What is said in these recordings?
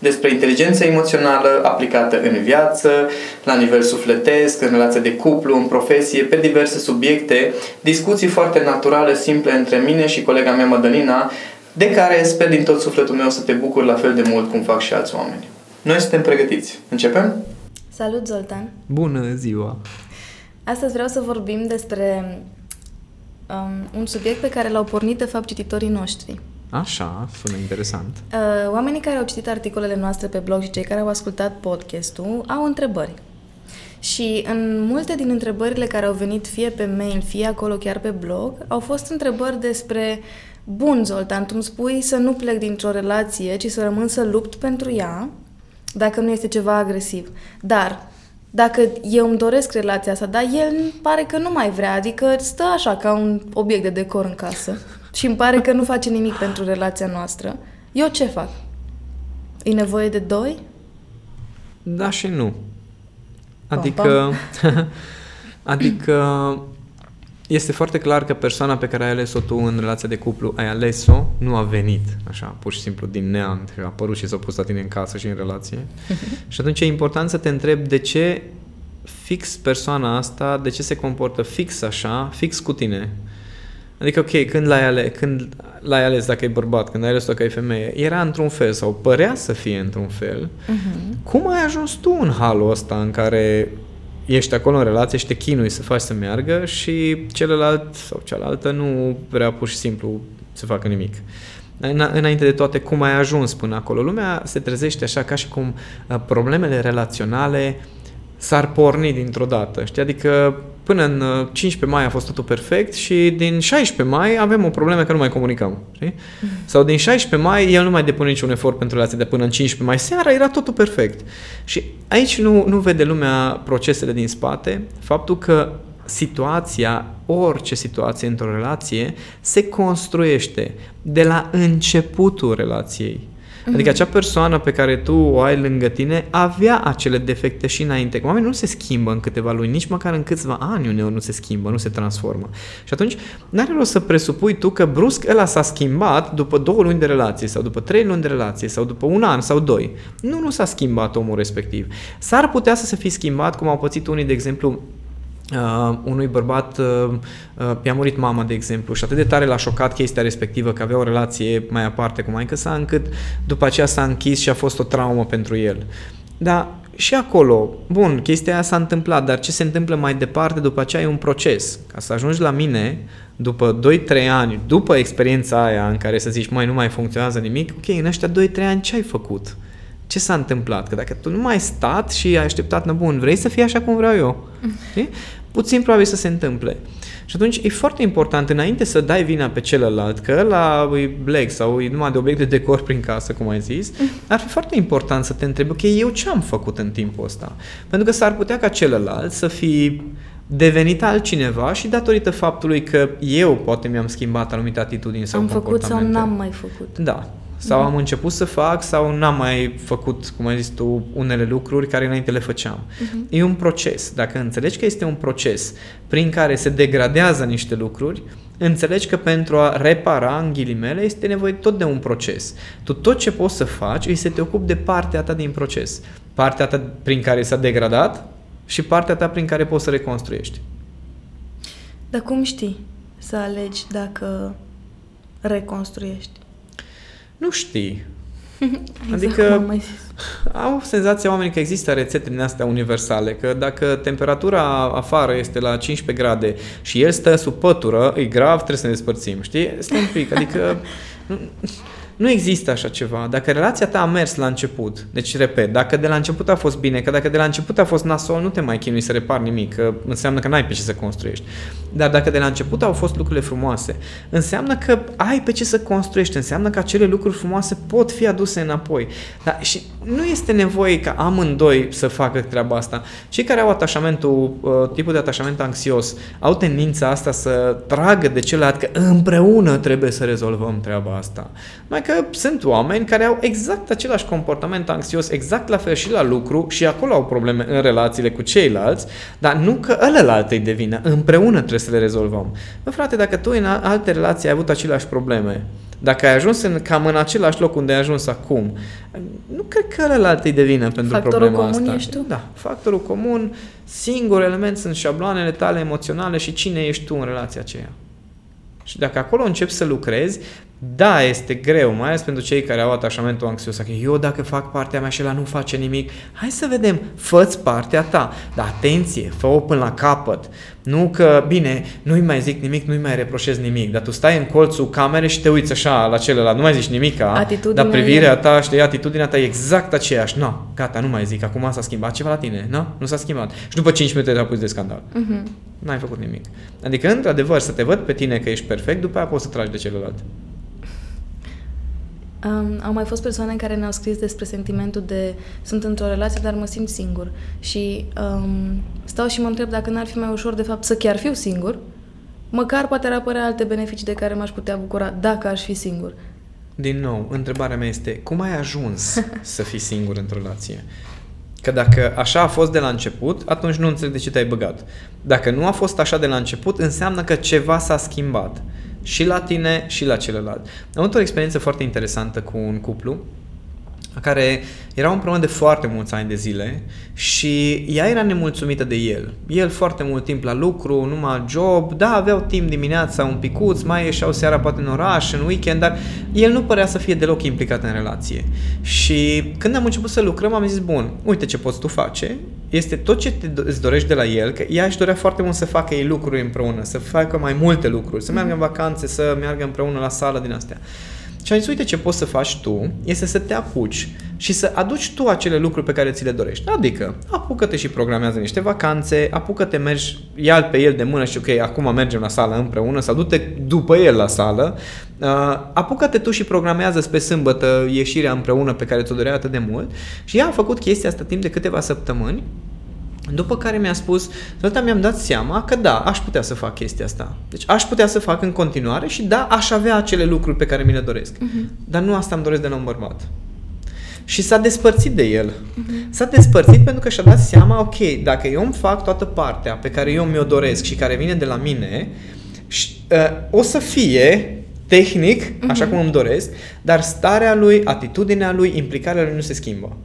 despre inteligența emoțională aplicată în viață, la nivel sufletesc, în relație de cuplu, în profesie, pe diverse subiecte, discuții foarte naturale, simple între mine și colega mea Madalina, de care sper din tot sufletul meu să te bucur la fel de mult cum fac și alți oameni. Noi suntem pregătiți. Începem? Salut, Zoltan! Bună ziua! Astăzi vreau să vorbim despre um, un subiect pe care l-au pornit, de fapt, cititorii noștri. Așa, sună interesant. Uh, oamenii care au citit articolele noastre pe blog și cei care au ascultat podcastul au întrebări. Și în multe din întrebările care au venit fie pe mail, fie acolo chiar pe blog, au fost întrebări despre Bun, Zoltan, tu îmi spui să nu plec dintr-o relație, ci să rămân să lupt pentru ea, dacă nu este ceva agresiv. Dar, dacă eu îmi doresc relația asta, dar el pare că nu mai vrea, adică stă așa ca un obiect de decor în casă și îmi pare că nu face nimic pentru relația noastră, eu ce fac? E nevoie de doi? Da și nu. Adică, adică este foarte clar că persoana pe care ai ales-o tu în relația de cuplu, ai ales-o, nu a venit așa, pur și simplu din neant, a apărut și s-a pus la tine în casă și în relație. și atunci e important să te întrebi de ce fix persoana asta, de ce se comportă fix așa, fix cu tine. Adică, ok, când l-ai ales, când l-ai ales dacă e bărbat, când ai ales dacă e femeie, era într-un fel sau părea să fie într-un fel, uh-huh. cum ai ajuns tu în halul ăsta în care ești acolo în relație și te chinui să faci să meargă și celălalt sau cealaltă nu vrea pur și simplu să facă nimic. Înainte de toate, cum ai ajuns până acolo? Lumea se trezește așa ca și cum uh, problemele relaționale s-ar porni dintr-o dată. Știi? Adică până în 15 uh, mai a fost totul perfect și din 16 mai avem o problemă că nu mai comunicăm. Știi? Mm. Sau din 16 mai el nu mai depune niciun efort pentru relație de până în 15 mai seara era totul perfect. Și aici nu, nu vede lumea procesele din spate, faptul că situația, orice situație într-o relație, se construiește de la începutul relației. Mm-hmm. Adică acea persoană pe care tu o ai lângă tine avea acele defecte și înainte. Oamenii nu se schimbă în câteva luni, nici măcar în câțiva ani uneori nu se schimbă, nu se transformă. Și atunci n-are rost să presupui tu că brusc ăla s-a schimbat după două luni de relație sau după trei luni de relație sau după un an sau doi. Nu, nu s-a schimbat omul respectiv. S-ar putea să se fi schimbat, cum au pățit unii, de exemplu, Uh, unui bărbat uh, uh, i-a murit mama, de exemplu, și atât de tare l-a șocat chestia respectivă, că avea o relație mai aparte cu maică sa, încât după aceea s-a închis și a fost o traumă pentru el. Dar și acolo, bun, chestia aia s-a întâmplat, dar ce se întâmplă mai departe după aceea e un proces. Ca să ajungi la mine, după 2-3 ani, după experiența aia în care să zici, mai nu mai funcționează nimic, ok, în ăștia 2-3 ani ce ai făcut? Ce s-a întâmplat? Că dacă tu nu mai ai stat și ai așteptat, na bun, vrei să fii așa cum vreau eu? Mm puțin probabil să se întâmple. Și atunci e foarte important, înainte să dai vina pe celălalt, că la e bleg sau e numai de obiect de decor prin casă, cum ai zis, ar fi foarte important să te întrebi, ok, eu ce am făcut în timpul ăsta? Pentru că s-ar putea ca celălalt să fi devenit altcineva și datorită faptului că eu poate mi-am schimbat anumite atitudini sau am comportamente. Am făcut sau n-am mai făcut. Da. Sau am început să fac sau n-am mai făcut, cum ai zis tu, unele lucruri care înainte le făceam. Uh-huh. E un proces. Dacă înțelegi că este un proces prin care se degradează niște lucruri, înțelegi că pentru a repara, în ghilimele, este nevoie tot de un proces. Tu tot ce poți să faci e să te ocupi de partea ta din proces. Partea ta prin care s-a degradat și partea ta prin care poți să reconstruiești. Dar cum știi să alegi dacă reconstruiești? Nu știi. Exact adică, Au senzația oamenii că există rețete din astea universale, că dacă temperatura afară este la 15 grade și el stă sub pătură, e grav, trebuie să ne despărțim, știi? Stai un pic, adică nu există așa ceva. Dacă relația ta a mers la început, deci repet, dacă de la început a fost bine, că dacă de la început a fost nasol, nu te mai chinui să repari nimic, că înseamnă că n-ai pe ce să construiești. Dar dacă de la început au fost lucrurile frumoase, înseamnă că ai pe ce să construiești, înseamnă că acele lucruri frumoase pot fi aduse înapoi. Dar și nu este nevoie ca amândoi să facă treaba asta. Cei care au atașamentul, uh, tipul de atașament anxios, au tendința asta să tragă de celălalt că împreună trebuie să rezolvăm treaba asta. Mai că sunt oameni care au exact același comportament anxios, exact la fel și la lucru și acolo au probleme în relațiile cu ceilalți, dar nu că ălălalt îi devină. Împreună trebuie să le rezolvăm. Bă, frate, dacă tu în alte relații ai avut aceleași probleme, dacă ai ajuns în, cam în același loc unde ai ajuns acum, nu cred că ălălalt îi devină pentru Factorul problema comun asta. ești tu? Da, factorul comun, singur element sunt șabloanele tale emoționale și cine ești tu în relația aceea. Și dacă acolo începi să lucrezi, da, este greu, mai ales pentru cei care au atașamentul anxios. Că eu dacă fac partea mea și la nu face nimic, hai să vedem, fă partea ta. Dar atenție, fă-o până la capăt. Nu că, bine, nu-i mai zic nimic, nu-i mai reproșez nimic, dar tu stai în colțul camerei și te uiți așa la celălalt, nu mai zici nimica, dar privirea ta, știi, atitudinea ta e exact aceeași. No, gata, nu mai zic, acum s-a schimbat ceva la tine, nu? Nu s-a schimbat. Și după 5 minute te-a pus de scandal. Uh-huh. N-ai făcut nimic. Adică, într-adevăr, să te văd pe tine că ești perfect, după aia poți să tragi de celălalt. Um, au mai fost persoane care ne-au scris despre sentimentul de sunt într-o relație, dar mă simt singur. Și um, stau și mă întreb dacă n-ar fi mai ușor, de fapt, să chiar fiu singur. Măcar poate ar apărea alte beneficii de care m-aș putea bucura dacă aș fi singur. Din nou, întrebarea mea este, cum ai ajuns să fii singur într-o relație? Că dacă așa a fost de la început, atunci nu înțeleg de ce te-ai băgat. Dacă nu a fost așa de la început, înseamnă că ceva s-a schimbat și la tine și la celălalt. Am avut o experiență foarte interesantă cu un cuplu care erau împreună de foarte mulți ani de zile și ea era nemulțumită de el. El foarte mult timp la lucru, numai job, da, aveau timp dimineața un picuț, mai ieșeau seara poate în oraș, în weekend, dar el nu părea să fie deloc implicat în relație. Și când am început să lucrăm, am zis, bun, uite ce poți tu face, este tot ce te, îți dorești de la el, că ea își dorea foarte mult să facă ei lucruri împreună, să facă mai multe lucruri, să meargă în vacanțe, să meargă împreună la sală din astea. Și am zis, uite ce poți să faci tu, este să te apuci și să aduci tu acele lucruri pe care ți le dorești. Adică, apucă-te și programează niște vacanțe, apucă-te, mergi, ia pe el de mână și ok, acum mergem la sală împreună sau du-te după el la sală, uh, apucă-te tu și programează pe sâmbătă ieșirea împreună pe care ți-o dorea atât de mult. Și ea a făcut chestia asta timp de câteva săptămâni după care mi-a spus, Zoltan, mi-am dat seama că da, aș putea să fac chestia asta. Deci aș putea să fac în continuare și da, aș avea acele lucruri pe care mi le doresc. Uh-huh. Dar nu asta îmi doresc de la un bărbat. Și s-a despărțit de el. Uh-huh. S-a despărțit pentru că și-a dat seama, ok, dacă eu îmi fac toată partea pe care eu mi-o doresc și care vine de la mine, și, uh, o să fie tehnic, uh-huh. așa cum îmi doresc, dar starea lui, atitudinea lui, implicarea lui nu se schimbă.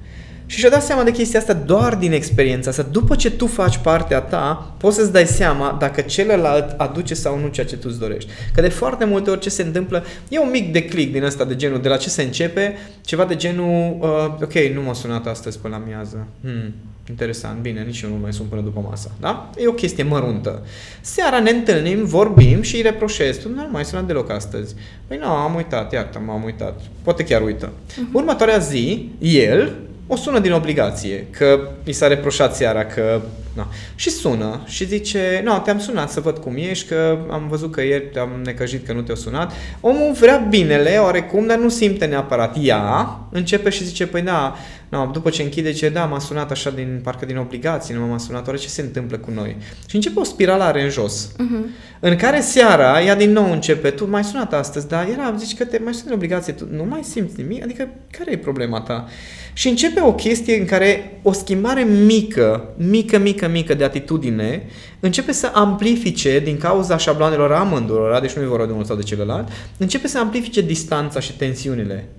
Și și-a dat seama de chestia asta doar din experiența asta. După ce tu faci partea ta, poți să-ți dai seama dacă celălalt aduce sau nu ceea ce tu îți dorești. Că de foarte multe ori ce se întâmplă, e un mic declic din ăsta de genul, de la ce se începe, ceva de genul, uh, ok, nu m-a sunat astăzi până la miază. Hmm, interesant, bine, nici eu nu mai sun până după masa. Da? E o chestie măruntă. Seara ne întâlnim, vorbim și îi reproșez. Tu nu mai sunat deloc astăzi. Păi nu, am uitat, iartă, m-am uitat. Poate chiar uită. Uh-huh. Următoarea zi, el o sună din obligație, că mi s-a reproșat seara că... Na. Și sună și zice, nu, te-am sunat să văd cum ești, că am văzut că ieri te-am necăjit că nu te-a sunat. Omul vrea binele, oarecum, dar nu simte neapărat. Ea începe și zice, păi da, no, după ce închide, ce da, m-a sunat așa din, parcă din obligație, nu m-a sunat, oare ce se întâmplă cu noi? Și începe o spiralare în jos, uh-huh. în care seara ea din nou începe, tu m-ai sunat astăzi, dar era, zici că te mai sunat din obligație, tu nu mai simți nimic, adică care e problema ta? Și începe o chestie în care o schimbare mică, mică, mică, mică de atitudine începe să amplifice din cauza șabloanelor amândurora, deci nu e vorba de unul sau de celălalt, începe să amplifice distanța și tensiunile.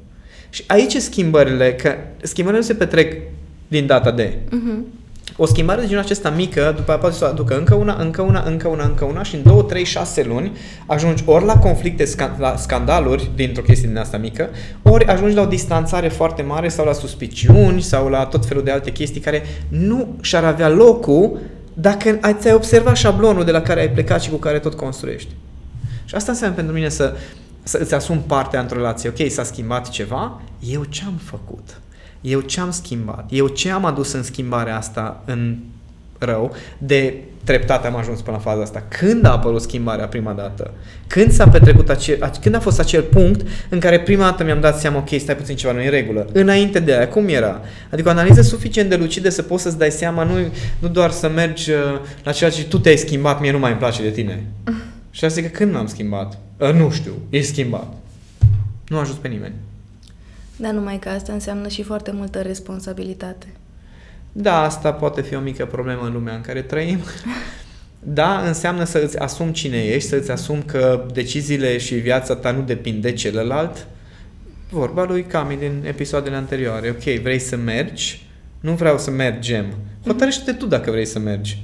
Și aici schimbările, că schimbările nu se petrec din data de. Uh-huh. O schimbare de genul acesta mică, după aceea poate să o aducă încă una, încă una, încă una, încă una și în 2, 3, 6 luni ajungi ori la conflicte, scan- la scandaluri dintr-o chestie din asta mică, ori ajungi la o distanțare foarte mare sau la suspiciuni sau la tot felul de alte chestii care nu și-ar avea locul dacă ai, ți-ai observat șablonul de la care ai plecat și cu care tot construiești. Și asta înseamnă pentru mine să, să îți asumi partea într-o relație. Ok, s-a schimbat ceva, eu ce am făcut? Eu ce am schimbat? Eu ce am adus în schimbarea asta în rău? De treptat am ajuns până la faza asta. Când a apărut schimbarea prima dată? Când s-a petrecut acel, când a fost acel punct în care prima dată mi-am dat seama, ok, stai puțin ceva nu e în regulă. Înainte de aia, cum era? Adică o analiză suficient de lucidă să poți să-ți dai seama, nu, nu doar să mergi uh, la ceea ce tu te-ai schimbat, mie nu mai îmi place de tine. Și asta că când m-am schimbat? Uh, nu știu, e schimbat. Nu a ajuns pe nimeni. Dar numai că asta înseamnă și foarte multă responsabilitate. Da, asta poate fi o mică problemă în lumea în care trăim. Da, înseamnă să îți asumi cine ești, să îți asumi că deciziile și viața ta nu depind de celălalt. Vorba lui Cami din episoadele anterioare. Ok, vrei să mergi? Nu vreau să mergem. Hotărăște-te tu dacă vrei să mergi.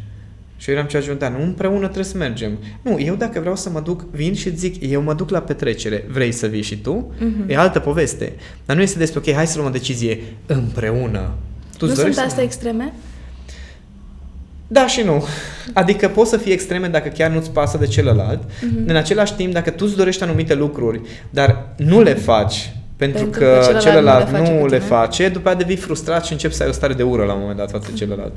Și eu eram ceea ce nu, împreună trebuie să mergem. Nu, eu dacă vreau să mă duc, vin și zic, eu mă duc la petrecere, vrei să vii și tu? Uh-huh. E altă poveste. Dar nu este despre, ok, hai să luăm o decizie împreună. Tu nu sunt astea extreme? Da și nu. Adică poți să fii extreme dacă chiar nu-ți pasă de celălalt. Uh-huh. În același timp, dacă tu îți dorești anumite lucruri, dar nu le faci pentru, pentru că, că celălalt, celălalt nu le face, nu le face după aceea devii frustrat și începi să ai o stare de ură la un moment dat față de celălalt.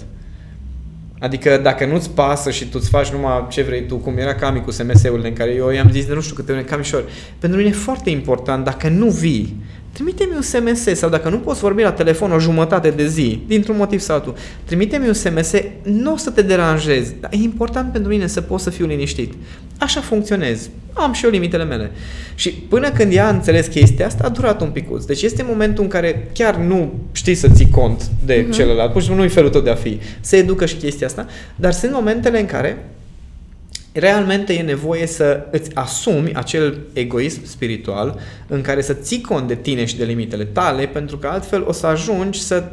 Adică dacă nu-ți pasă și tu îți faci numai ce vrei tu, cum era Cami cu SMS-urile în care eu i-am zis de nu știu câte ori, Camișor, pentru mine e foarte important, dacă nu vii, trimite-mi un SMS sau dacă nu poți vorbi la telefon o jumătate de zi, dintr-un motiv sau altul, trimite-mi un SMS, nu o să te deranjezi, dar e important pentru mine să pot să fiu liniștit. Așa funcționez. Am și eu limitele mele. Și până când ea a înțeles chestia asta, a durat un picuț. Deci este momentul în care chiar nu știi să ții cont de uh-huh. celălalt, pur și simplu nu-i felul tău de a fi. Se educă și chestia asta, dar sunt momentele în care realmente e nevoie să îți asumi acel egoism spiritual în care să ții cont de tine și de limitele tale, pentru că altfel o să ajungi să,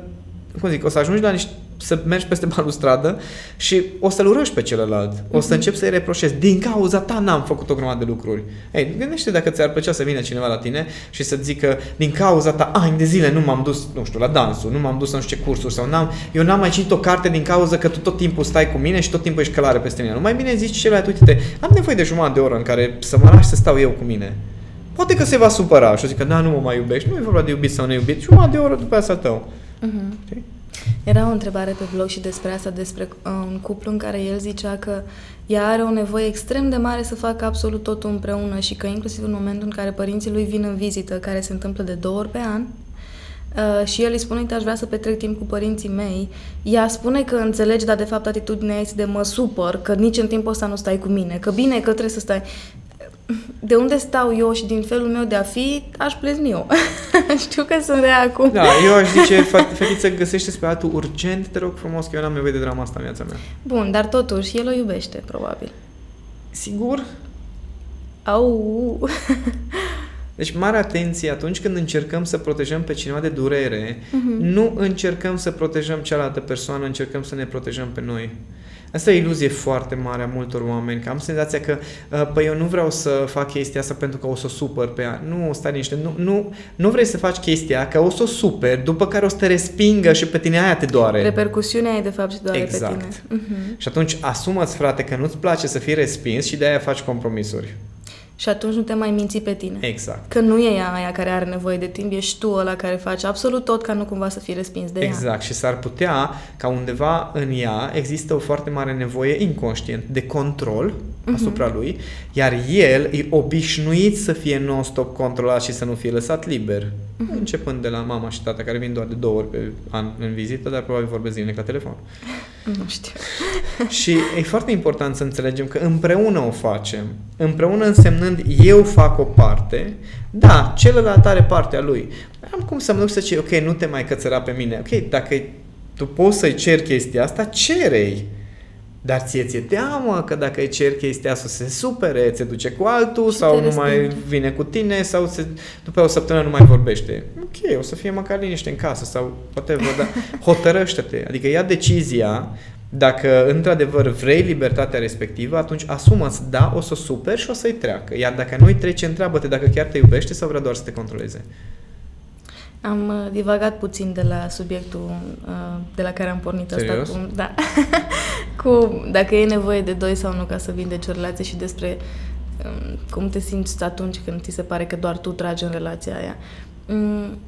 cum zic, o să ajungi la niște să mergi peste balustradă și o să-l urăști pe celălalt. O să mhm. începi să-i reproșezi. Din cauza ta n-am făcut o grămadă de lucruri. Ei, gândește dacă ți-ar plăcea să vină cineva la tine și să zică din cauza ta ani de zile nu m-am dus, nu știu, la dansul, nu m-am dus la nu știu ce cursuri sau n-am, eu n-am mai citit o carte din cauza că tu tot timpul stai cu mine și tot timpul ești călare peste mine. Nu mai bine zici celălalt, uite-te, am nevoie de jumătate de oră în care să mă lași să stau eu cu mine. Poate că se va supăra și o zică, da, nu mă mai iubești. Nu e vorba de iubit sau neiubit. Jumătate de oră după asta tău. Uh-huh. Era o întrebare pe blog și despre asta, despre uh, un cuplu în care el zicea că ea are o nevoie extrem de mare să facă absolut totul împreună și că inclusiv în momentul în care părinții lui vin în vizită, care se întâmplă de două ori pe an, Uh, și el îi spune, uite, aș vrea să petrec timp cu părinții mei. Ea spune că înțelegi, dar de fapt atitudinea este de mă supăr, că nici în timpul ăsta nu stai cu mine, că bine că trebuie să stai de unde stau eu și din felul meu de a fi, aș plezni eu. Știu că sunt rea acum. Da, eu aș zice, fetiță, găsește pe altul urgent, te rog frumos, că eu n-am nevoie de drama asta în viața mea. Bun, dar totuși, el o iubește, probabil. Sigur? Au. Deci, mare atenție, atunci când încercăm să protejăm pe cineva de durere, uh-huh. nu încercăm să protejăm cealaltă persoană, încercăm să ne protejăm pe noi. Asta e o iluzie foarte mare a multor oameni, că am senzația că, uh, păi eu nu vreau să fac chestia asta pentru că o să o supăr pe ea. Nu, stai niște, nu, nu, nu vrei să faci chestia că o să o super, după care o să te respingă și pe tine aia te doare. Repercusiunea e de fapt și doare exact. pe tine. Uh-huh. Și atunci asumați, frate, că nu-ți place să fii respins și de aia faci compromisuri. Și atunci nu te mai minți pe tine. Exact. Că nu e ea aia care are nevoie de timp, ești tu ăla care face absolut tot ca nu cumva să fii respins de exact. ea. Exact. Și s-ar putea ca undeva în ea există o foarte mare nevoie inconștient de control uh-huh. asupra lui, iar el e obișnuit să fie non-stop controlat și să nu fie lăsat liber. Uh-huh. Începând de la mama și tata, care vin doar de două ori pe an în vizită, dar probabil vorbesc zilnic la telefon. Nu știu. și e foarte important să înțelegem că împreună o facem. Împreună însemnând eu fac o parte, da, celălalt are partea lui. Am cum să mă duc să zic, ok, nu te mai cățăra pe mine. Ok, dacă tu poți să-i cer chestia asta, cerei. Dar ție ți-e teamă că dacă îi cer chestia asta să se supere, se duce cu altul Și sau te nu mai respinge. vine cu tine sau se, după o săptămână nu mai vorbește. Ok, o să fie măcar liniște în casă sau whatever, dar hotărăște-te. Adică ia decizia dacă într-adevăr vrei libertatea respectivă, atunci asumă-ți, da, o să o superi și o să-i treacă. Iar dacă nu-i trece, întreabă-te dacă chiar te iubește sau vrea doar să te controleze. Am uh, divagat puțin de la subiectul uh, de la care am pornit Serios? asta cu, da, cu dacă e nevoie de doi sau nu ca să vindeci o relație și despre um, cum te simți atunci când ți se pare că doar tu tragi în relația aia. Um,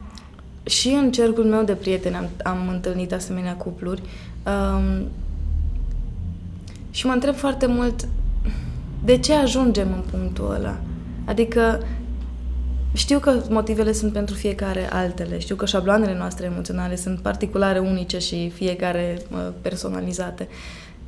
și în cercul meu de prieteni am, am întâlnit asemenea cupluri um, și mă întreb foarte mult de ce ajungem în punctul ăla? Adică știu că motivele sunt pentru fiecare altele, știu că șabloanele noastre emoționale sunt particulare, unice și fiecare uh, personalizate.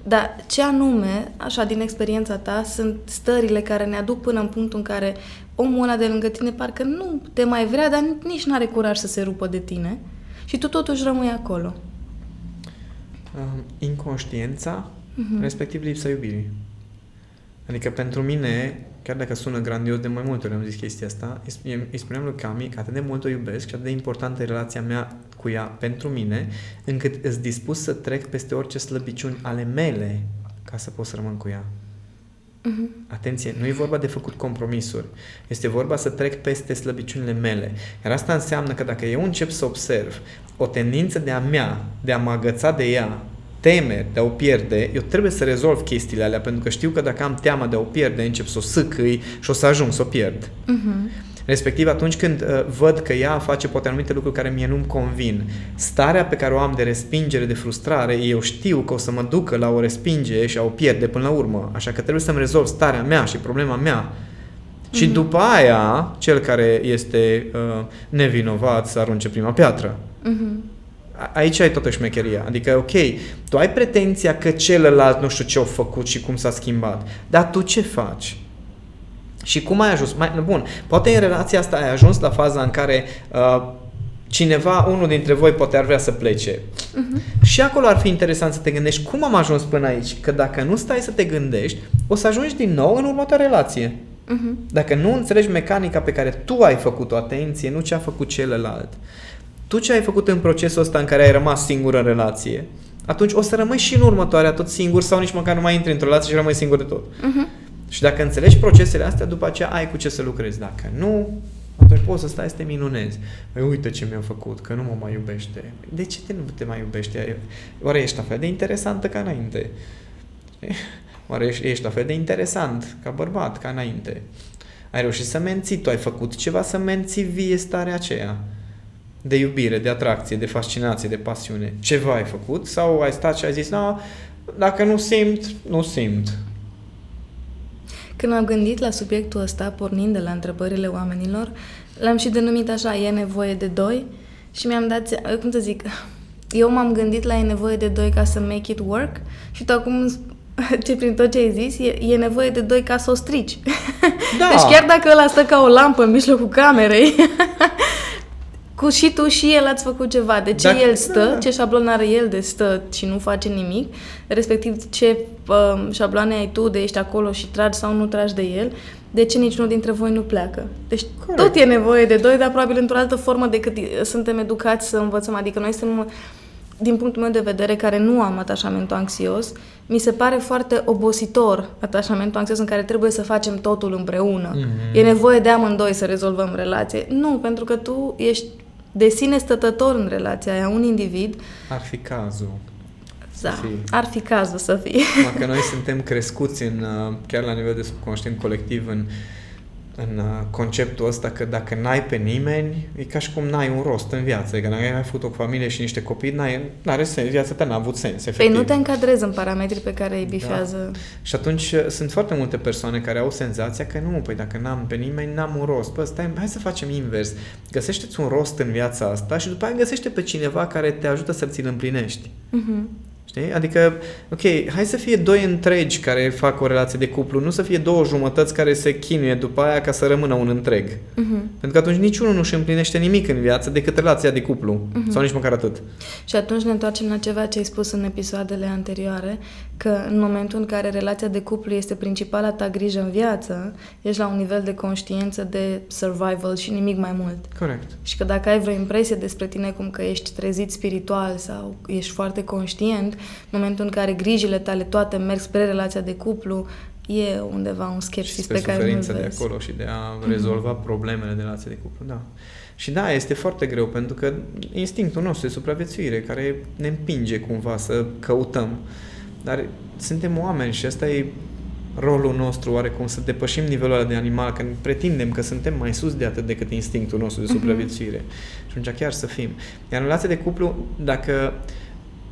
Dar ce anume, așa, din experiența ta, sunt stările care ne aduc până în punctul în care omul ăla de lângă tine parcă nu te mai vrea, dar nici nu are curaj să se rupă de tine și tu totuși rămâi acolo. Um, inconștiența, respectiv lipsa iubirii. Adică pentru mine, chiar dacă sună grandios, de mai multe ori am zis chestia asta, îi, îi spuneam lui Cami că atât de mult o iubesc și atât de importantă e relația mea cu ea pentru mine, încât îți dispus să trec peste orice slăbiciuni ale mele ca să pot să rămân cu ea. Atenție, nu e vorba de făcut compromisuri. Este vorba să trec peste slăbiciunile mele. Iar asta înseamnă că dacă eu încep să observ o tendință de a mea, de a mă agăța de ea, temeri de a o pierde, eu trebuie să rezolv chestiile alea, pentru că știu că dacă am teama de a o pierde, încep să o sâcâi și o să ajung să o pierd. Uh-huh. Respectiv, atunci când uh, văd că ea face poate anumite lucruri care mie nu-mi convin, starea pe care o am de respingere, de frustrare, eu știu că o să mă ducă la o respingere și a o pierde până la urmă. Așa că trebuie să-mi rezolv starea mea și problema mea. Și după aia, cel care este uh, nevinovat să arunce prima piatră. Uh-huh. A- Aici ai toată șmecheria. Adică, ok, tu ai pretenția că celălalt nu știu ce a făcut și cum s-a schimbat, dar tu ce faci? Și cum ai ajuns? Mai, bun, poate în relația asta ai ajuns la faza în care uh, cineva, unul dintre voi poate ar vrea să plece. Uh-huh. Și acolo ar fi interesant să te gândești cum am ajuns până aici, că dacă nu stai să te gândești, o să ajungi din nou în următoarea relație. Uh-huh. Dacă nu înțelegi mecanica pe care tu ai făcut-o, atenție, nu ce a făcut celălalt, tu ce ai făcut în procesul ăsta în care ai rămas singur în relație, atunci o să rămâi și în următoarea tot singur sau nici măcar nu mai intri într-o relație și rămâi singur de tot. Uh-huh. Și dacă înțelegi procesele astea, după aceea ai cu ce să lucrezi. Dacă nu, atunci poți să stai să te minunezi. Păi uite ce mi-a făcut, că nu mă mai iubește. De ce te nu te mai iubește? Oare ești la fel de interesantă ca înainte? Oare ești, ești la fel de interesant ca bărbat ca înainte? Ai reușit să menții, tu ai făcut ceva să menții vie starea aceea de iubire, de atracție, de fascinație, de pasiune. Ceva ai făcut sau ai stat și ai zis, no, dacă nu simt, nu simt. Când am gândit la subiectul ăsta, pornind de la întrebările oamenilor, l-am și denumit așa, e nevoie de doi? Și mi-am dat, se- cum să zic, eu m-am gândit la e nevoie de doi ca să make it work și tu acum, ce prin tot ce ai zis, e, e nevoie de doi ca să o strici. Da. Deci chiar dacă ăla stă ca o lampă în mijlocul camerei, cu și tu și el ați făcut ceva. De ce Dacă- el stă, da. ce șablon are el de stă și nu face nimic, respectiv ce uh, șabloane ai tu de ești acolo și tragi sau nu tragi de el, de ce niciunul dintre voi nu pleacă. Deci Corect. tot e nevoie de doi, dar probabil într-o altă formă decât uh, suntem educați să învățăm. Adică noi suntem, din punctul meu de vedere, care nu am atașamentul anxios, mi se pare foarte obositor atașamentul anxios în care trebuie să facem totul împreună. Mhm. E nevoie de amândoi să rezolvăm relație. Nu, pentru că tu ești de sine stătător în relația aia, un individ, Ar fi cazul. da, fie. ar fi cazul să fie. Numai că noi suntem crescuți în, uh, chiar la nivel de subconștient colectiv în, în uh, conceptul ăsta că dacă n-ai pe nimeni, e ca și cum n-ai un rost în viață. Că dacă ai mai făcut o familie și niște copii, n-ai, n-are sens, viața ta n-a avut sens, Păi efectiv. nu te încadrezi în parametrii pe care îi bifează. Și atunci uh, sunt foarte multe persoane care au senzația că nu, păi dacă n-am pe nimeni, n-am un rost. Păi stai, hai să facem invers. Găsește-ți un rost în viața asta și după aia găsește pe cineva care te ajută să ți-l împlinești. Mhm. Știi? Adică, ok, hai să fie doi întregi care fac o relație de cuplu, nu să fie două jumătăți care se chinuie după aia ca să rămână un întreg. Mhm. Pentru că atunci niciunul nu își împlinește nimic în viață decât relația de cuplu. Mhm. Sau nici măcar atât. Și atunci ne întoarcem la ceva ce ai spus în episoadele anterioare, că în momentul în care relația de cuplu este principala ta grijă în viață, ești la un nivel de conștiință de survival și nimic mai mult. Corect. Și că dacă ai vreo impresie despre tine cum că ești trezit spiritual sau ești foarte conștient, în momentul în care grijile tale toate merg spre relația de cuplu, e undeva un skepsis pe care nu de acolo și de a rezolva mm-hmm. problemele de relație de cuplu, da. Și da, este foarte greu pentru că instinctul nostru de supraviețuire care ne împinge cumva să căutăm. Dar suntem oameni și asta e rolul nostru oarecum să depășim nivelul ăla de animal, că pretindem că suntem mai sus de atât decât instinctul nostru de mhm. supraviețuire. Mm-hmm. Și atunci chiar să fim. Iar în relația de cuplu, dacă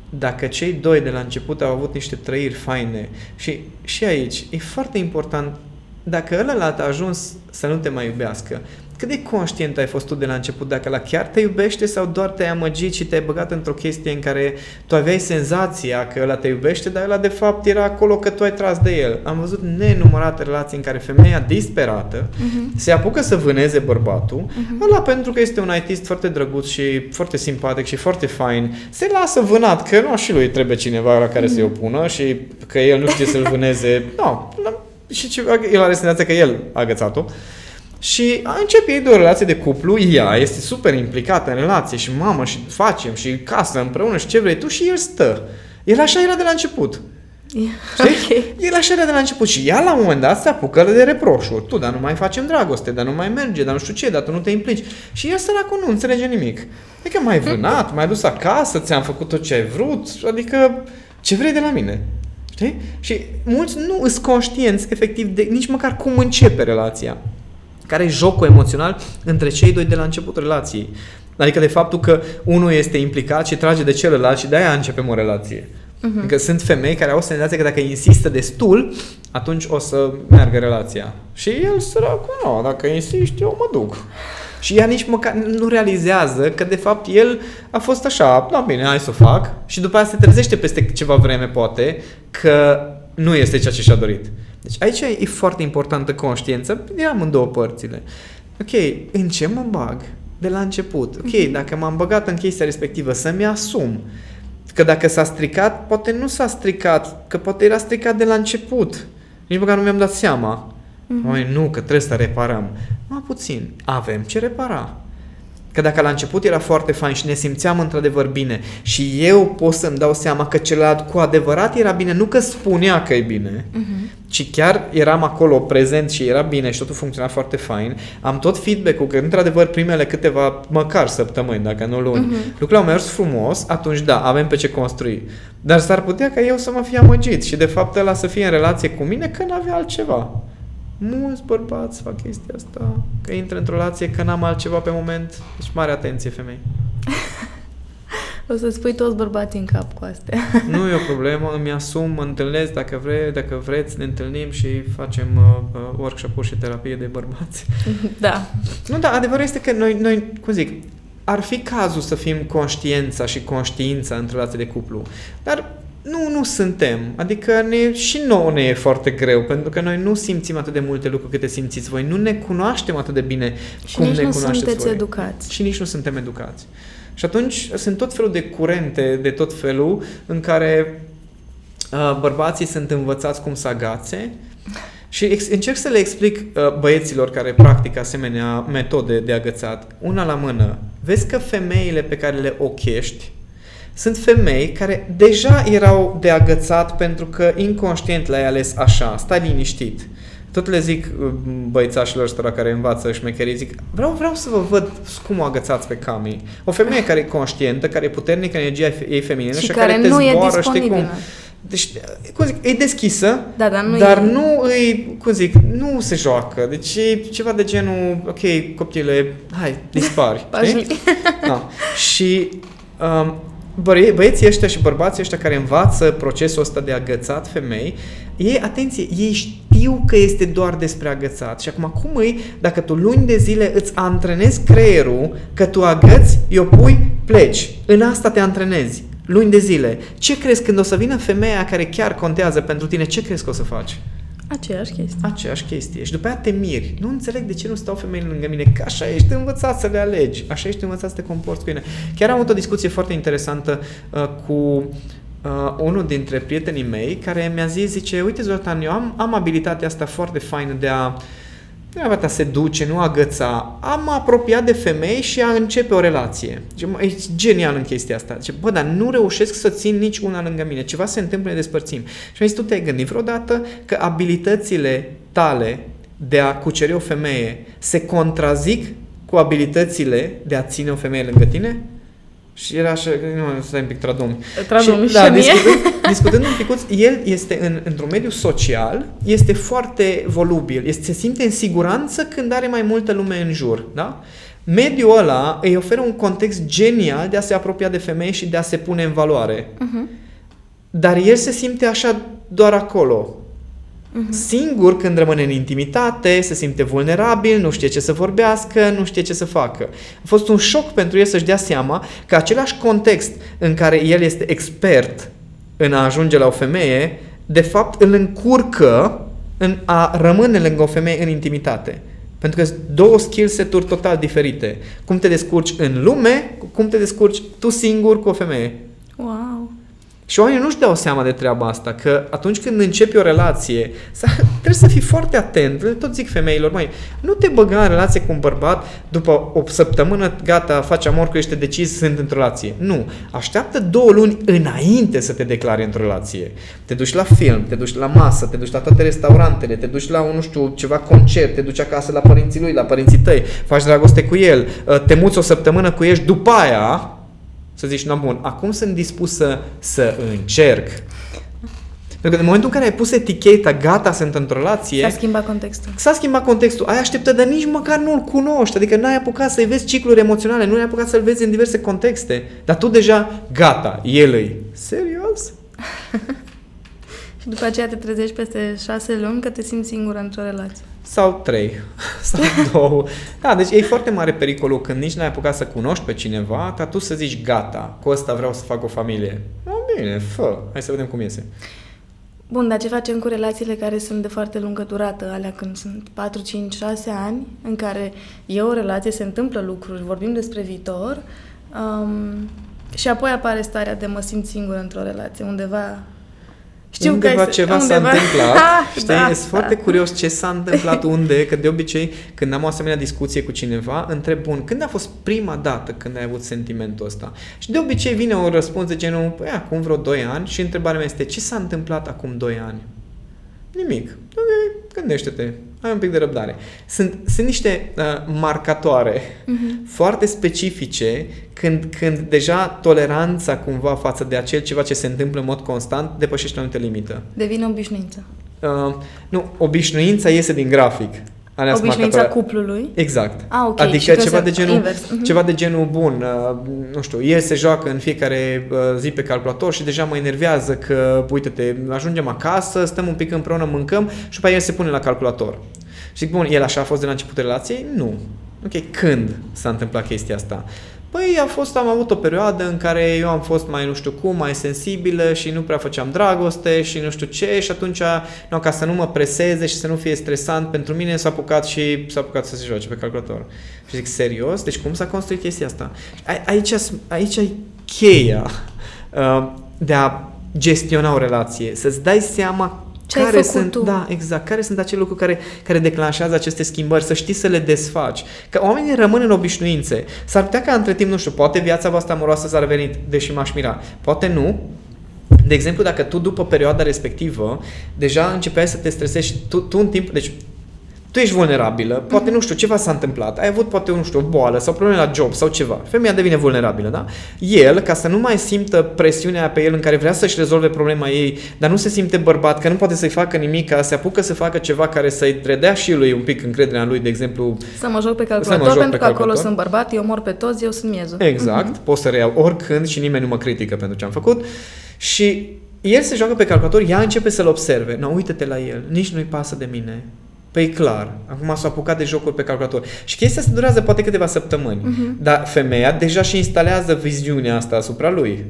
dacă cei doi de la început au avut niște trăiri faine și, și aici e foarte important dacă ălălalt a ajuns să nu te mai iubească, cât de conștient ai fost tu de la început dacă la chiar te iubește sau doar te-ai amăgit și te-ai băgat într-o chestie în care tu aveai senzația că ăla te iubește, dar ăla de fapt era acolo că tu ai tras de el. Am văzut nenumărate relații în care femeia disperată uh-huh. se apucă să vâneze bărbatul, uh-huh. ăla pentru că este un artist foarte drăguț și foarte simpatic și foarte fain, se lasă vânat, că nu și lui trebuie cineva la care uh-huh. să-i opună și că el nu știe să-l vâneze. No, și el are senzația că el a agățat-o. Și începe ei de o relație de cuplu, ea este super implicată în relație și mamă și facem și casă împreună și ce vrei tu și el stă. El așa era de la început. Yeah. Okay. El așa era de la început și ea la un moment dat se apucă de reproșuri. Tu, dar nu mai facem dragoste, dar nu mai merge, dar nu știu ce, dar tu nu te implici. Și el săracul nu înțelege nimic. Adică mai vânat, mai dus acasă, ți-am făcut tot ce ai vrut, adică ce vrei de la mine? Știi? Și mulți nu sunt conștienți, efectiv, de nici măcar cum începe relația care e jocul emoțional între cei doi de la începutul relației. Adică de faptul că unul este implicat și trage de celălalt și de-aia începem o relație. Uh-huh. Adică sunt femei care au senzația că dacă insistă destul, atunci o să meargă relația. Și el săracul, nu, dacă insisti, eu mă duc. Și ea nici măcar nu realizează că de fapt el a fost așa, da bine, hai să o fac și după aceea se trezește peste ceva vreme poate că nu este ceea ce și-a dorit. Deci aici e foarte importantă conștiință de amândouă părțile. Ok, în ce mă bag de la început? Ok, mm-hmm. dacă m-am băgat în chestia respectivă, să-mi asum că dacă s-a stricat, poate nu s-a stricat, că poate era stricat de la început. Nici măcar nu mi-am dat seama. Mm-hmm. Mai nu, că trebuie să reparăm. Mai puțin. Avem ce repara. Că dacă la început era foarte fain și ne simțeam într-adevăr bine și eu pot să-mi dau seama că celălalt cu adevărat era bine, nu că spunea că e bine, uh-huh. ci chiar eram acolo prezent și era bine și totul funcționa foarte fain, am tot feedback-ul că într-adevăr primele câteva, măcar săptămâni, dacă nu luni, uh-huh. lucrurile au mers frumos, atunci da, avem pe ce construi. Dar s-ar putea ca eu să mă fi amăgit și de fapt ăla să fie în relație cu mine că n-avea altceva. Mulți bărbați fac chestia asta, că intră într-o relație, că n-am altceva pe moment. Deci mare atenție, femei. o să spui toți bărbații în cap cu astea. nu e o problemă, îmi asum, mă întâlnesc dacă, vre, dacă vreți, ne întâlnim și facem uh, uh, workshop-uri și terapie de bărbați. Da. Nu, da, adevărul este că noi, noi, cum zic, ar fi cazul să fim conștiența și conștiința într-o relație de cuplu. Dar nu, nu suntem. Adică ne, și nouă ne e foarte greu, pentru că noi nu simțim atât de multe lucruri câte simțiți voi. Nu ne cunoaștem atât de bine și cum nici ne nu cunoașteți sunteți voi. educați. Și nici nu suntem educați. Și atunci sunt tot felul de curente de tot felul în care uh, bărbații sunt învățați cum să agațe și ex- încerc să le explic uh, băieților care practică asemenea metode de agățat, una la mână. Vezi că femeile pe care le ochești sunt femei care deja erau de agățat pentru că inconștient le-ai ales așa, stai liniștit. Tot le zic uh, băițașilor ăstora care învață șmecherii, zic, vreau, vreau să vă văd cum o agățați pe Cami. O femeie care e conștientă, care e puternică, energia ei feminină și, și care, care nu te zboară, știi cum. Deci, cum zic, e deschisă, da, dar nu, dar e... nu îi, cum zic, nu se joacă. Deci e ceva de genul, ok, copile, hai, dispari. da. Și um, băie, băieții ăștia și bărbații ăștia care învață procesul ăsta de agățat femei, ei, atenție, ei știu că este doar despre agățat. Și acum, cum îi, dacă tu luni de zile îți antrenezi creierul că tu agăți, eu pui, pleci. În asta te antrenezi. Luni de zile. Ce crezi când o să vină femeia care chiar contează pentru tine, ce crezi că o să faci? Aceeași chestie. Aceeași chestie. Și după aia te miri. Nu înțeleg de ce nu stau femeile lângă mine, că așa ești învățat să le alegi, așa ești învățat să te comporți cu ele. Chiar am avut o discuție foarte interesantă uh, cu uh, unul dintre prietenii mei care mi-a zis, zice, uite Zoltan, eu am, am abilitatea asta foarte faină de a nu a seduce, nu agăța. Am apropiat de femei și a începe o relație. E genial în chestia asta. Zice, bă, dar nu reușesc să țin nici una lângă mine. Ceva se întâmplă, ne despărțim. Și am zis, tu te-ai gândit vreodată că abilitățile tale de a cuceri o femeie se contrazic cu abilitățile de a ține o femeie lângă tine? Și era așa, nu, stai un pic, tradum. Tradum și, da, discutând, discutând un picuț, el este în, într-un mediu social, este foarte volubil, este, se simte în siguranță când are mai multă lume în jur, da? Mediul ăla îi oferă un context genial de a se apropia de femei și de a se pune în valoare. Uh-huh. Dar el se simte așa doar acolo. Uh-huh. Singur când rămâne în intimitate, se simte vulnerabil, nu știe ce să vorbească, nu știe ce să facă. A fost un șoc pentru el să-și dea seama că același context în care el este expert în a ajunge la o femeie, de fapt îl încurcă în a rămâne lângă o femeie în intimitate. Pentru că sunt două skill set-uri total diferite. Cum te descurci în lume, cum te descurci tu singur cu o femeie. Wow! Și oamenii nu-și dau seama de treaba asta, că atunci când începi o relație, trebuie să fii foarte atent. Tot zic femeilor, mai nu te băga în relație cu un bărbat după o săptămână, gata, faci amor cu ești decis, sunt într-o relație. Nu. Așteaptă două luni înainte să te declari într-o relație. Te duci la film, te duci la masă, te duci la toate restaurantele, te duci la, un, nu știu, ceva concert, te duci acasă la părinții lui, la părinții tăi, faci dragoste cu el, te muți o săptămână cu ești, după aia să zici, nu, bun, acum sunt dispus să, să încerc. Pentru că în momentul în care ai pus eticheta, gata, sunt într-o relație... S-a schimbat contextul. S-a schimbat contextul. Ai așteptă, dar nici măcar nu-l cunoști. Adică n-ai apucat să-i vezi cicluri emoționale, nu ai apucat să-l vezi în diverse contexte. Dar tu deja, gata, el îi. Serios? Și după aceea te trezești peste șase luni că te simți singură într-o relație. Sau trei. Sau două. Da, deci e foarte mare pericolul când nici n-ai apucat să cunoști pe cineva, ca tu să zici gata, cu ăsta vreau să fac o familie. No, bine, fă, hai să vedem cum iese. Bun, dar ce facem cu relațiile care sunt de foarte lungă durată, alea când sunt 4, 5, 6 ani, în care e o relație, se întâmplă lucruri, vorbim despre viitor um, și apoi apare starea de mă simt singură într-o relație, undeva știu undeva că ceva undeva... s-a întâmplat. știi, da, sunt da. foarte curios ce s-a întâmplat unde, că de obicei când am o asemenea discuție cu cineva, întreb, bun, când a fost prima dată când ai avut sentimentul ăsta? Și de obicei vine o răspuns de genul, păi acum vreo 2 ani și întrebarea mea este, ce s-a întâmplat acum 2 ani? Nimic. Ok, gândește-te ai un pic de răbdare. Sunt, sunt niște uh, marcatoare uh-huh. foarte specifice când, când deja toleranța cumva față de acel ceva ce se întâmplă în mod constant depășește o anumită limită. Devine obișnuință. Uh, nu, obișnuința iese din grafic. Alea Obișnuința cuplului? Exact. Ah, okay. Adică ceva de, genul, uh-huh. ceva de genul bun, uh, nu știu, el se joacă în fiecare uh, zi pe calculator și deja mă enervează că, uite-te, ajungem acasă, stăm un pic împreună, mâncăm și pe el se pune la calculator. Și zic, bun, el așa a fost de la începutul relației? Nu. Ok, când s-a întâmplat chestia asta? Păi a fost, am avut o perioadă în care eu am fost mai nu știu cum, mai sensibilă și nu prea făceam dragoste și nu știu ce și atunci, nu, ca să nu mă preseze și să nu fie stresant pentru mine, s-a apucat și s-a apucat să se joace pe calculator. Și zic, serios? Deci cum s-a construit chestia asta? A, aici, aici e cheia uh, de a gestiona o relație, să-ți dai seama ce care ai sunt, tu? Da, exact. Care sunt acele lucruri care, care declanșează aceste schimbări, să știi să le desfaci. Că oamenii rămân în obișnuințe. S-ar putea ca între timp, nu știu, poate viața voastră amoroasă s-ar venit, deși m-aș mira. Poate nu, de exemplu, dacă tu după perioada respectivă deja începeai să te stresezi și tu, tu în timp, deci tu ești vulnerabilă, poate, nu știu, ceva s-a întâmplat, ai avut poate, nu știu, o boală sau probleme la job sau ceva. Femeia devine vulnerabilă, da? El, ca să nu mai simtă presiunea pe el în care vrea să-și rezolve problema ei, dar nu se simte bărbat, că nu poate să-i facă nimic, ca se apucă să facă ceva care să-i redea și lui un pic încrederea în lui, de exemplu... Să mă joc pe calculator, joc pentru pe că acolo sunt bărbat, eu mor pe toți, eu sunt miezul. Exact, uh-huh. pot să reiau oricând și nimeni nu mă critică pentru ce am făcut. Și el se joacă pe calculator, ea începe să-l observe. Nu, uite-te la el, nici nu-i pasă de mine Păi clar, acum s-a apucat de jocuri pe calculator. Și chestia asta durează poate câteva săptămâni. Uh-huh. Dar femeia deja și instalează viziunea asta asupra lui.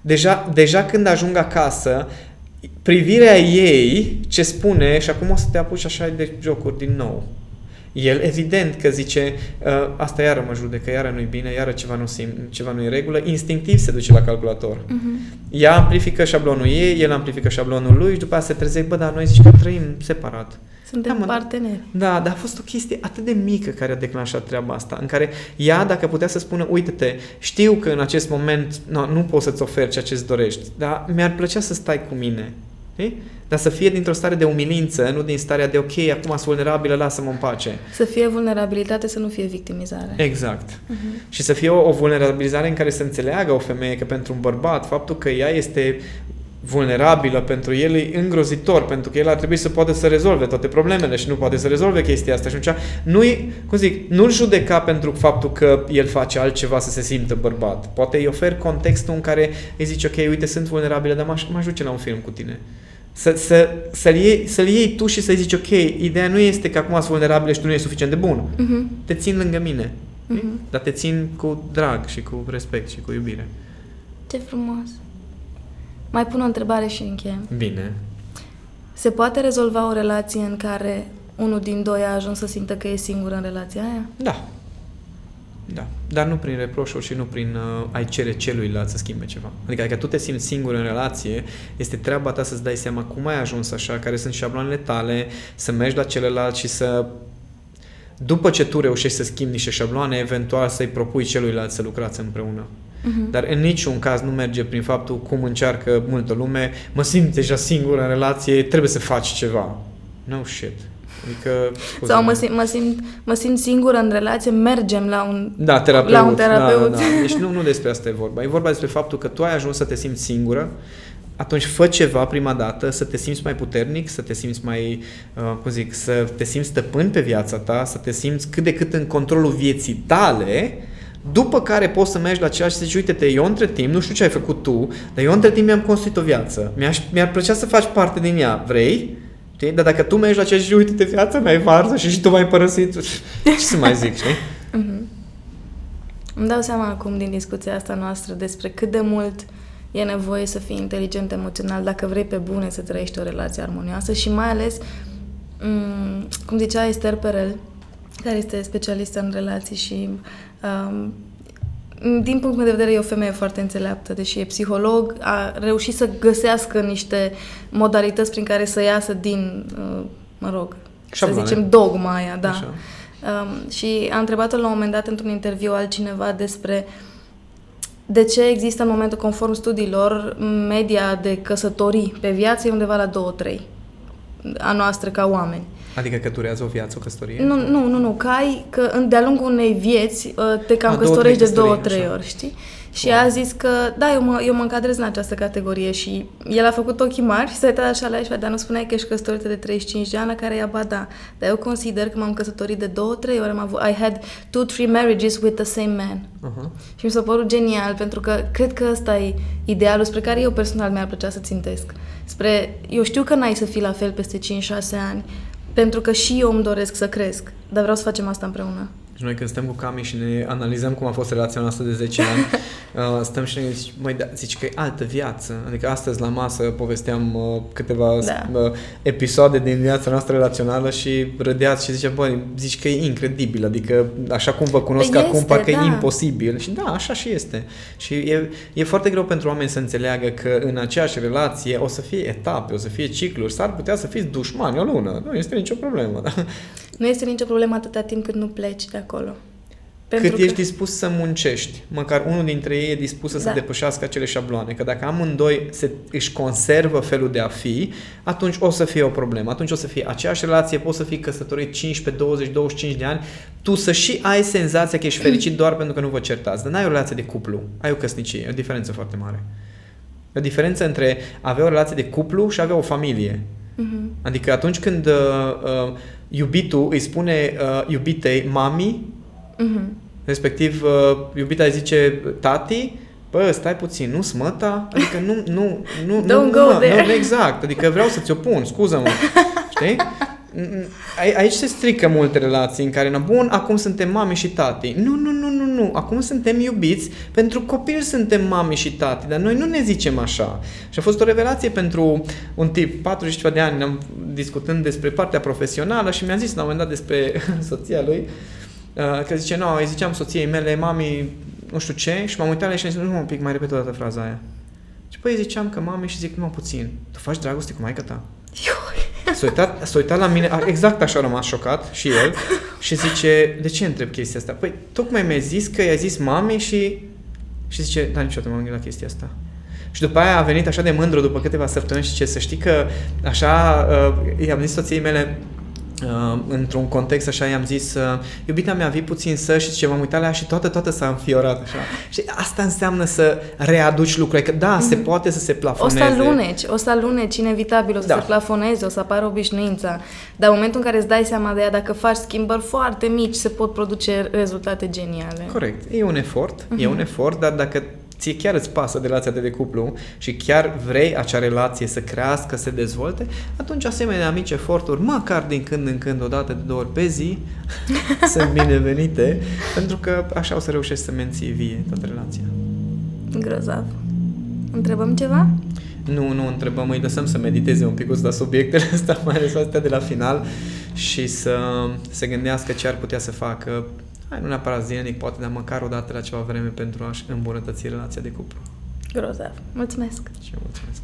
Deja, deja când ajung acasă, privirea ei ce spune și acum o să te apuci așa de jocuri din nou. El evident că zice, uh, asta iară mă judecă, iară nu-i bine, iară ceva nu sim, ceva nu-i regulă, instinctiv se duce la calculator. Uh-huh. Ea amplifică șablonul ei, el amplifică șablonul lui și după aceea se trezește, bă, dar noi zici că trăim separat. Suntem da, parteneri. Da, dar a fost o chestie atât de mică care a declanșat treaba asta, în care ea, dacă putea să spună, uite-te, știu că în acest moment no, nu poți să-ți oferi ceea ce-ți dorești, dar mi-ar plăcea să stai cu mine. Știi? Dar să fie dintr-o stare de umilință, nu din starea de ok, acum sunt vulnerabilă, lasă-mă în pace. Să fie vulnerabilitate, să nu fie victimizare. Exact. Uh-huh. Și să fie o, o vulnerabilizare în care să înțeleagă o femeie că pentru un bărbat, faptul că ea este vulnerabilă pentru el e îngrozitor, pentru că el ar trebui să poată să rezolve toate problemele și nu poate să rezolve chestia asta. Și atunci nu-i, cum zic, nu-l judeca pentru faptul că el face altceva să se simtă bărbat. Poate îi oferi contextul în care îi zici, ok, uite, sunt vulnerabilă, dar mă, mă ajunge la un film cu tine. Să, să, să-l, iei, să-l iei tu și să zici, ok, ideea nu este că acum sunt vulnerabilă și tu nu ești suficient de bun. Uh-huh. Te țin lângă mine. Uh-huh. Dar te țin cu drag și cu respect și cu iubire. Ce frumos. Mai pun o întrebare și încheiem. Bine. Se poate rezolva o relație în care unul din doi a ajuns să simtă că e singur în relația aia? Da. Da. Dar nu prin reproșuri și nu prin uh, ai cere celuilalt să schimbe ceva. Adică dacă tu te simți singur în relație, este treaba ta să-ți dai seama cum ai ajuns așa, care sunt șabloanele tale, să mergi la celălalt și să după ce tu reușești să schimbi niște șabloane, eventual să-i propui celuilalt să lucrați împreună. Uh-huh. Dar în niciun caz nu merge prin faptul cum încearcă multă lume, mă simt deja singur în relație, trebuie să faci ceva. No shit. Adică, Sau mă simt, mă, simt, mă simt singură în relație, mergem la un, da, terapeut. La un terapeut. Da, da. Deci nu, nu despre asta e vorba. E vorba despre faptul că tu ai ajuns să te simți singură, atunci fă ceva prima dată, să te simți mai puternic, să te simți mai, uh, cum zic, să te simți stăpân pe viața ta, să te simți cât de cât în controlul vieții tale, după care poți să mergi la ceea și să zici, uite-te, eu între timp, nu știu ce ai făcut tu, dar eu între timp mi-am construit o viață. Mi-aș, mi-ar plăcea să faci parte din ea. Vrei? Știi? Dar dacă tu mergi la ceea și uite-te, viața mea e varză și, și tu m-ai părăsit, ce să mai zic, știi? Uh-huh. Îmi dau seama acum din discuția asta noastră despre cât de mult e nevoie să fii inteligent emoțional dacă vrei pe bune să trăiești o relație armonioasă și mai ales, m- cum zicea Esther Perel, care este specialistă în relații și um, din punctul meu de vedere, e o femeie foarte înțeleaptă, deși e psiholog, a reușit să găsească niște modalități prin care să iasă din, uh, mă rog, Șablone. să zicem, dogma aia, da. Așa. Um, și a întrebat-o la un moment dat într-un interviu altcineva despre de ce există în momentul conform studiilor media de căsătorii pe viață e undeva la 2-3 a noastră ca oameni. Adică că durează o viață, o căsătorie? Nu, nu, nu, nu, că ai, că de-a lungul unei vieți uh, te cam a, căsătorești de două, trei ori, știi? Și wow. a zis că, da, eu mă, eu mă încadrez în această categorie și el a făcut ochii mari și s-a uitat așa la ea și dar nu spuneai că ești căsătorită de 35 de ani, care ea, ba da. Dar eu consider că m-am căsătorit de două, trei ori, am avut, I had two, three marriages with the same man. Uh-huh. Și mi s-a părut genial, pentru că cred că ăsta e idealul spre care eu personal mi-ar plăcea să țintesc. Spre, eu știu că n-ai să fii la fel peste 5-6 ani, pentru că și eu îmi doresc să cresc, dar vreau să facem asta împreună. Și noi când stăm cu Cami și ne analizăm cum a fost relația noastră de 10 ani, uh, stăm și ne zici, măi, da, zici că e altă viață. Adică astăzi la masă povesteam uh, câteva da. uh, episoade din viața noastră relațională și râdeați și zicea, băi, zici că e incredibil, adică așa cum vă cunosc păi acum, parcă da. e imposibil. Și da, așa și este. Și e, e foarte greu pentru oameni să înțeleagă că în aceeași relație o să fie etape, o să fie cicluri, s-ar putea să fiți dușmani o lună, nu este nicio problemă. Da? Nu este nicio problemă atâta timp cât nu pleci de acolo. Pentru cât că... ești dispus să muncești. Măcar unul dintre ei e dispus să da. se depășească acele șabloane. Că dacă amândoi se, își conservă felul de a fi, atunci o să fie o problemă. Atunci o să fie aceeași relație, poți să fii căsătorit 15, 20, 25 de ani, tu să și ai senzația că ești fericit doar pentru că nu vă certați. Dar n-ai o relație de cuplu, ai o căsnicie. E o diferență foarte mare. E o diferență între a avea o relație de cuplu și a avea o familie. Uh-huh. Adică atunci când uh, uh, iubitul îi spune uh, iubitei mami, uh-huh. respectiv uh, iubita îi zice tati, bă, stai puțin, nu smăta, adică nu, nu, nu, Don't nu, go nu, there. nu, exact, adică vreau să-ți opun, scuză-mă, știi? Aici se strică multe relații în care, na, bun, acum suntem mami și tati. Nu, nu, nu, nu, nu. Acum suntem iubiți. Pentru copil suntem mami și tati, dar noi nu ne zicem așa. Și a fost o revelație pentru un tip, 40 de ani, am discutând despre partea profesională și mi-a zis la un moment dat despre soția lui, uh, că zice, nu, no, îi ziceam soției mele, mami, nu știu ce, și m-am uitat la și am zis, nu, un pic, mai repet o dată fraza aia. Și păi ziceam că mami și zic, nu, puțin, tu faci dragoste cu maica ta? S-a uitat, s-a uitat la mine, exact așa a rămas șocat și el și zice, de ce întreb chestia asta? Păi, tocmai mi-a zis că i-a zis mami și... Și zice, da, niciodată m-am gândit la chestia asta. Și după aia a venit așa de mândru după câteva săptămâni și ce să știi că așa uh, i-am zis soției mele, Uh, într-un context așa i-am zis uh, iubita mea, vii puțin să și ce m-am uitat la ea și toată, toată s-a înfiorat așa. Și asta înseamnă să readuci lucrurile, că da, mm-hmm. se mhm. poate să se plafoneze. O să aluneci, o să aluneci inevitabil, o să da. se plafoneze, o să apară obișnuința. Dar în momentul în care îți dai seama de ea, dacă faci schimbări foarte mici, se pot produce rezultate geniale. Corect. E un efort, mm-hmm. e un efort, dar dacă ție chiar îți pasă de relația de cuplu și chiar vrei acea relație să crească, să se dezvolte, atunci asemenea mici eforturi, măcar din când în când, o dată de două ori pe zi, sunt binevenite, pentru că așa o să reușești să menții vie toată relația. Grozav. Întrebăm ceva? Nu, nu întrebăm, îi lăsăm să mediteze un pic la subiectele astea, mai ales astea de la final și să se gândească ce ar putea să facă hai nu neapărat zilnic, poate, dar măcar o dată la ceva vreme pentru a-și îmbunătăți relația de cuplu. Grozav. Mulțumesc! Și eu mulțumesc!